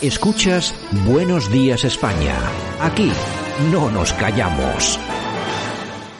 Escuchas Buenos Días España. Aquí no nos callamos.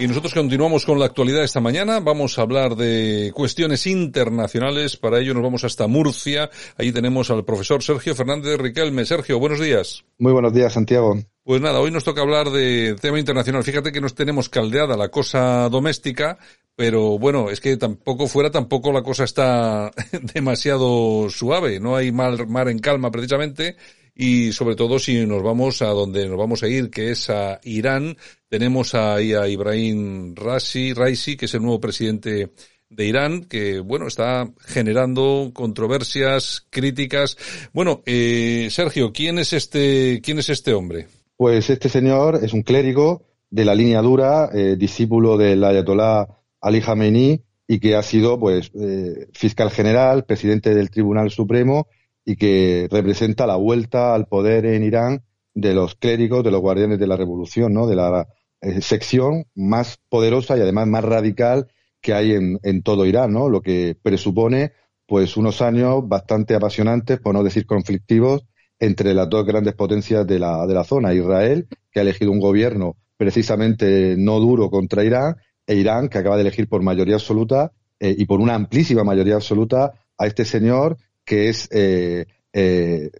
Y nosotros continuamos con la actualidad esta mañana. Vamos a hablar de cuestiones internacionales. Para ello nos vamos hasta Murcia. Ahí tenemos al profesor Sergio Fernández Riquelme. Sergio, buenos días. Muy buenos días, Santiago. Pues nada, hoy nos toca hablar de tema internacional. Fíjate que nos tenemos caldeada la cosa doméstica, pero bueno, es que tampoco fuera, tampoco la cosa está demasiado suave. No hay mar, mar en calma precisamente y sobre todo si nos vamos a donde nos vamos a ir, que es a Irán, tenemos ahí a Ibrahim Raisi, Raisi, que es el nuevo presidente de Irán, que bueno, está generando controversias, críticas. Bueno, eh, Sergio, ¿quién es este, quién es este hombre? Pues este señor es un clérigo de la línea dura, eh, discípulo del Ayatollah Ali Khamenei y que ha sido pues eh, fiscal general, presidente del Tribunal Supremo y que representa la vuelta al poder en Irán de los clérigos, de los guardianes de la revolución, ¿no? De la eh, sección más poderosa y además más radical que hay en, en, todo Irán, ¿no? Lo que presupone, pues, unos años bastante apasionantes, por no decir conflictivos, entre las dos grandes potencias de la, de la zona. Israel, que ha elegido un gobierno precisamente no duro contra Irán, e Irán, que acaba de elegir por mayoría absoluta eh, y por una amplísima mayoría absoluta a este señor que es eh, eh,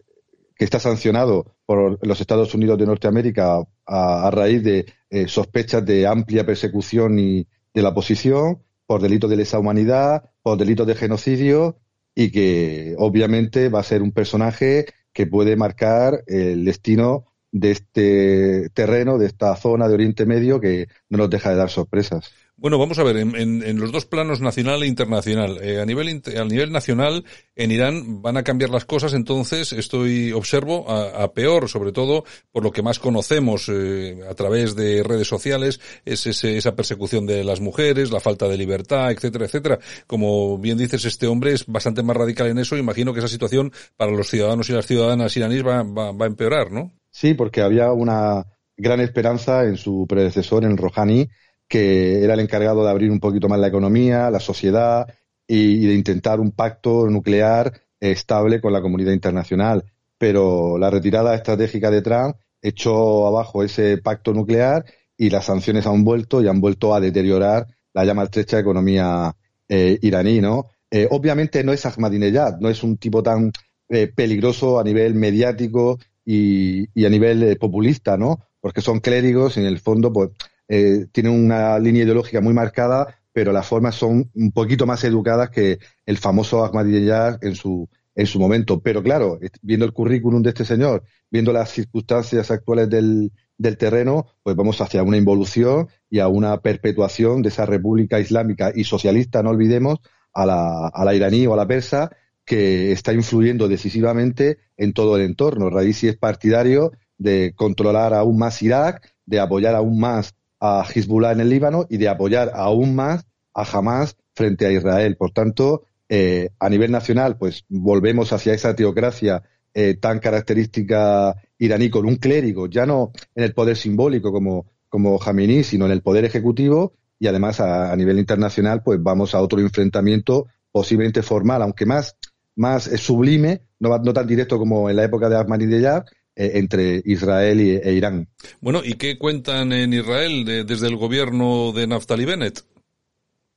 que está sancionado por los Estados Unidos de Norteamérica a, raíz de eh, sospechas de amplia persecución y de la oposición por delitos de lesa humanidad, por delitos de genocidio y que obviamente va a ser un personaje que puede marcar el destino de este terreno, de esta zona de Oriente Medio que no nos deja de dar sorpresas. Bueno, vamos a ver, en, en, los dos planos nacional e internacional. Eh, a nivel a nivel nacional, en Irán van a cambiar las cosas, entonces estoy observo a, peor, sobre todo por lo que más conocemos eh, a través de redes sociales, es esa persecución de las mujeres, la falta de libertad, etcétera, etcétera. Como bien dices, este hombre es bastante más radical en eso. Imagino que esa situación para los ciudadanos y las ciudadanas iraníes va, va, va a empeorar, ¿no? Sí, porque había una gran esperanza en su predecesor, en Rouhani, que era el encargado de abrir un poquito más la economía, la sociedad y, de intentar un pacto nuclear estable con la comunidad internacional. Pero la retirada estratégica de Trump echó abajo ese pacto nuclear y las sanciones han vuelto y han vuelto a deteriorar la ya maltrecha economía eh, iraní, ¿no? Eh, obviamente no es Ahmadinejad, no es un tipo tan eh, peligroso a nivel mediático y, y a nivel populista, ¿no? Porque son clérigos y en el fondo, pues, eh, tienen una línea ideológica muy marcada, pero las formas son un poquito más educadas que el famoso Ahmadinejad en su, en su momento. Pero claro, viendo el currículum de este señor, viendo las circunstancias actuales del, del terreno, pues vamos hacia una involución y a una perpetuación de esa república islámica y socialista, no olvidemos, a la, a la iraní o a la persa, que está influyendo decisivamente en todo el entorno. Raisi es partidario de controlar aún más Irak, de apoyar aún más a Hezbollah en el Líbano y de apoyar aún más a Hamas frente a Israel. Por tanto, eh, a nivel nacional, pues volvemos hacia esa teocracia eh, tan característica iraní con un clérigo, ya no en el poder simbólico como, como Jamení, sino en el poder ejecutivo y además a, nivel internacional, pues vamos a otro enfrentamiento posiblemente formal, aunque más, más sublime, no, no tan directo como en la época de Ahmadinejad, eh, entre Israel e Irán. Bueno, ¿y qué cuentan en Israel desde el gobierno de Naftali Bennett?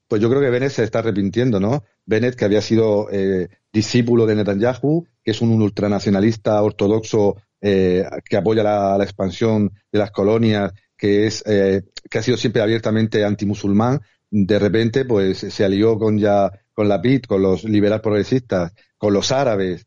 Pues yo creo que Bennett se está arrepintiendo, ¿no? Bennett, que había sido eh, discípulo de Netanyahu, que es un ultranacionalista ortodoxo eh, que apoya la, expansión de las colonias, que es que ha sido siempre abiertamente antimusulmán, de repente pues se alió con ya con la PIT, con los liberales progresistas, con los árabes,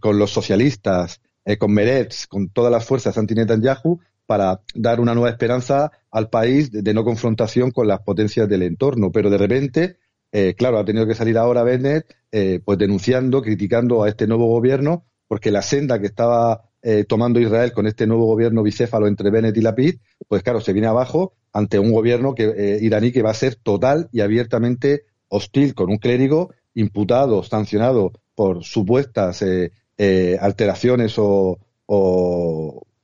con los socialistas, eh, con Meretz, con todas las fuerzas anti-Netanyahu, para dar una nueva esperanza al país de, no confrontación con las potencias del entorno. Pero de repente, eh, claro, ha tenido que salir ahora Bennett, eh, pues denunciando, criticando a este nuevo gobierno, porque la senda que estaba tomando Israel con este nuevo gobierno bicéfalo entre Bennett y Lapid, pues claro, se viene abajo ante un gobierno que, iraní que va a ser total y abiertamente hostil, con un clérigo imputado, sancionado por supuestas alteraciones o,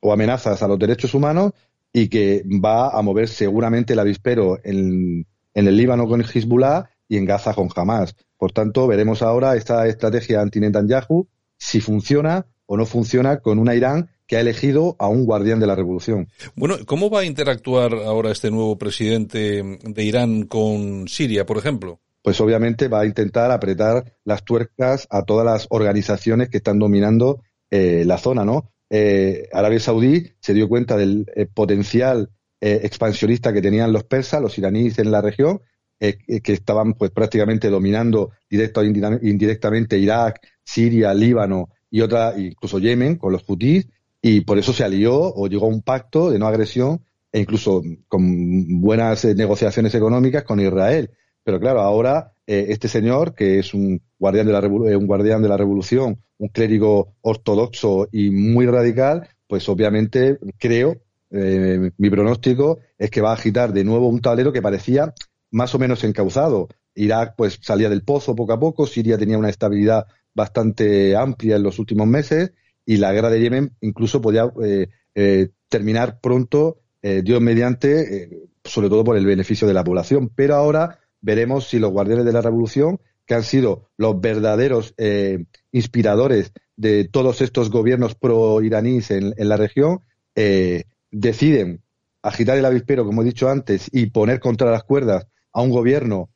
amenazas a los derechos humanos y que va a mover seguramente el avispero en, el Líbano con Hezbollah y en Gaza con Hamas. Por tanto, veremos ahora esta estrategia anti-Netanyahu, si funciona, o no funciona con una Irán que ha elegido a un guardián de la revolución. Bueno, ¿cómo va a interactuar ahora este nuevo presidente de Irán con Siria, por ejemplo? Pues obviamente va a intentar apretar las tuercas a todas las organizaciones que están dominando eh, la zona, ¿no? Eh, Arabia Saudí se dio cuenta del eh, potencial expansionista que tenían los persas, los iraníes en la región, que estaban pues prácticamente dominando directo o indirectamente Irak, Siria, Líbano y otra, incluso Yemen, con los hutíes, y por eso se alió o llegó a un pacto de no agresión e incluso con buenas eh, negociaciones económicas con Israel. Pero claro, ahora eh, este señor, que es un guardián, de la eh, un guardián de la revolución, un clérigo ortodoxo y muy radical, pues obviamente creo, mi pronóstico es que va a agitar de nuevo un tablero que parecía más o menos encauzado. Irak pues salía del pozo poco a poco, Siria tenía una estabilidad bastante amplia en los últimos meses y la guerra de Yemen incluso podía eh, eh, terminar pronto, eh, Dios mediante, sobre todo por el beneficio de la población. Pero ahora veremos si los guardianes de la revolución, que han sido los verdaderos inspiradores de todos estos gobiernos pro-iraníes en, en, la región, deciden agitar el avispero, como he dicho antes, y poner contra las cuerdas a un gobierno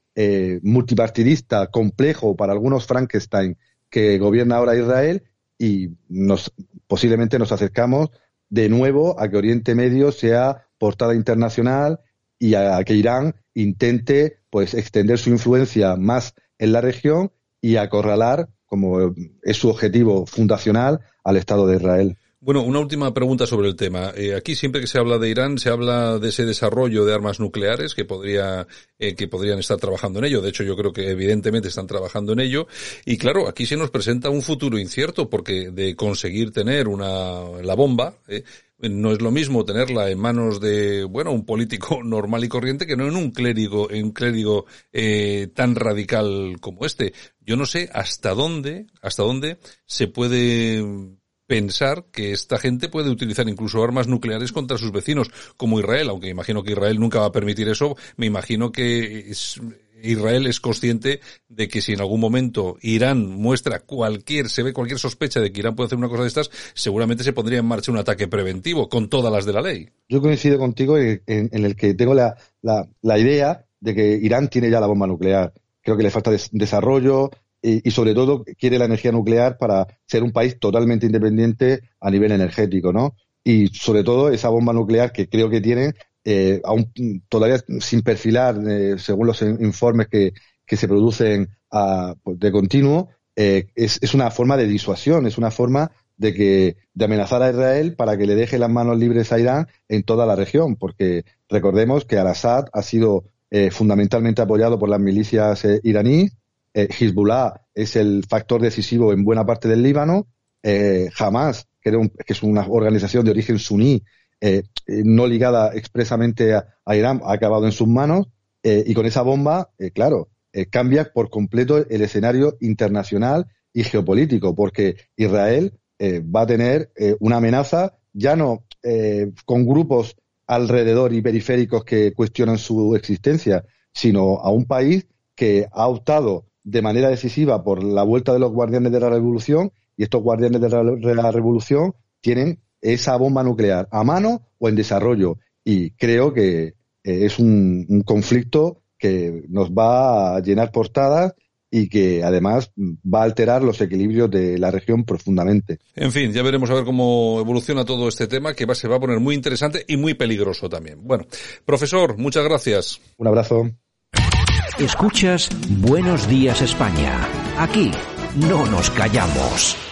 multipartidista, complejo para algunos Frankenstein, que gobierna ahora Israel y nos, posiblemente nos acercamos de nuevo a que Oriente Medio sea portada internacional y a que Irán intente pues extender su influencia más en la región y acorralar, como es su objetivo fundacional, al Estado de Israel. Bueno, una última pregunta sobre el tema. Eh, aquí siempre que se habla de Irán se habla de ese desarrollo de armas nucleares que podría eh, que podrían estar trabajando en ello. De hecho, yo creo que evidentemente están trabajando en ello. Y claro, aquí se nos presenta un futuro incierto porque de conseguir tener una la bomba eh, no es lo mismo tenerla en manos de bueno un político normal y corriente que no en un clérigo en un clérigo eh, tan radical como este. Yo no sé hasta dónde hasta dónde se puede pensar que esta gente puede utilizar incluso armas nucleares contra sus vecinos, como Israel, aunque imagino que Israel nunca va a permitir eso, me imagino que Israel es consciente de que si en algún momento Irán muestra cualquier, se ve cualquier sospecha de que Irán puede hacer una cosa de estas, seguramente se pondría en marcha un ataque preventivo con todas las de la ley. Yo coincido contigo en, el que tengo la, la, idea de que Irán tiene ya la bomba nuclear. Creo que le falta desarrollo, y, sobre todo quiere la energía nuclear para ser un país totalmente independiente a nivel energético, ¿no? Y sobre todo esa bomba nuclear que creo que tiene, eh, aún todavía sin perfilar, eh, según los informes que, que se producen a, pues, de continuo, eh, es, es, una forma de disuasión, es una forma de que de amenazar a Israel para que le deje las manos libres a Irán en toda la región, porque recordemos que Al-Assad ha sido eh, fundamentalmente apoyado por las milicias eh, iraníes eh, Hezbollah es el factor decisivo en buena parte del Líbano. Eh, Hamas, que, es una organización de origen suní, eh, no ligada expresamente a, Irán, ha acabado en sus manos. y con esa bomba, claro, cambia por completo el escenario internacional y geopolítico, porque Israel va a tener una amenaza ya no con grupos alrededor y periféricos que cuestionan su existencia, sino a un país que ha optado de manera decisiva por la vuelta de los guardianes de la revolución y estos guardianes de la, revolución tienen esa bomba nuclear a mano o en desarrollo. Y creo que eh, es un, conflicto que nos va a llenar portadas y que además va a alterar los equilibrios de la región profundamente. En fin, ya veremos a ver cómo evoluciona todo este tema, que va, se va a poner muy interesante y muy peligroso también. Bueno, profesor, muchas gracias. Un abrazo. Escuchas Buenos Días España. Aquí no nos callamos.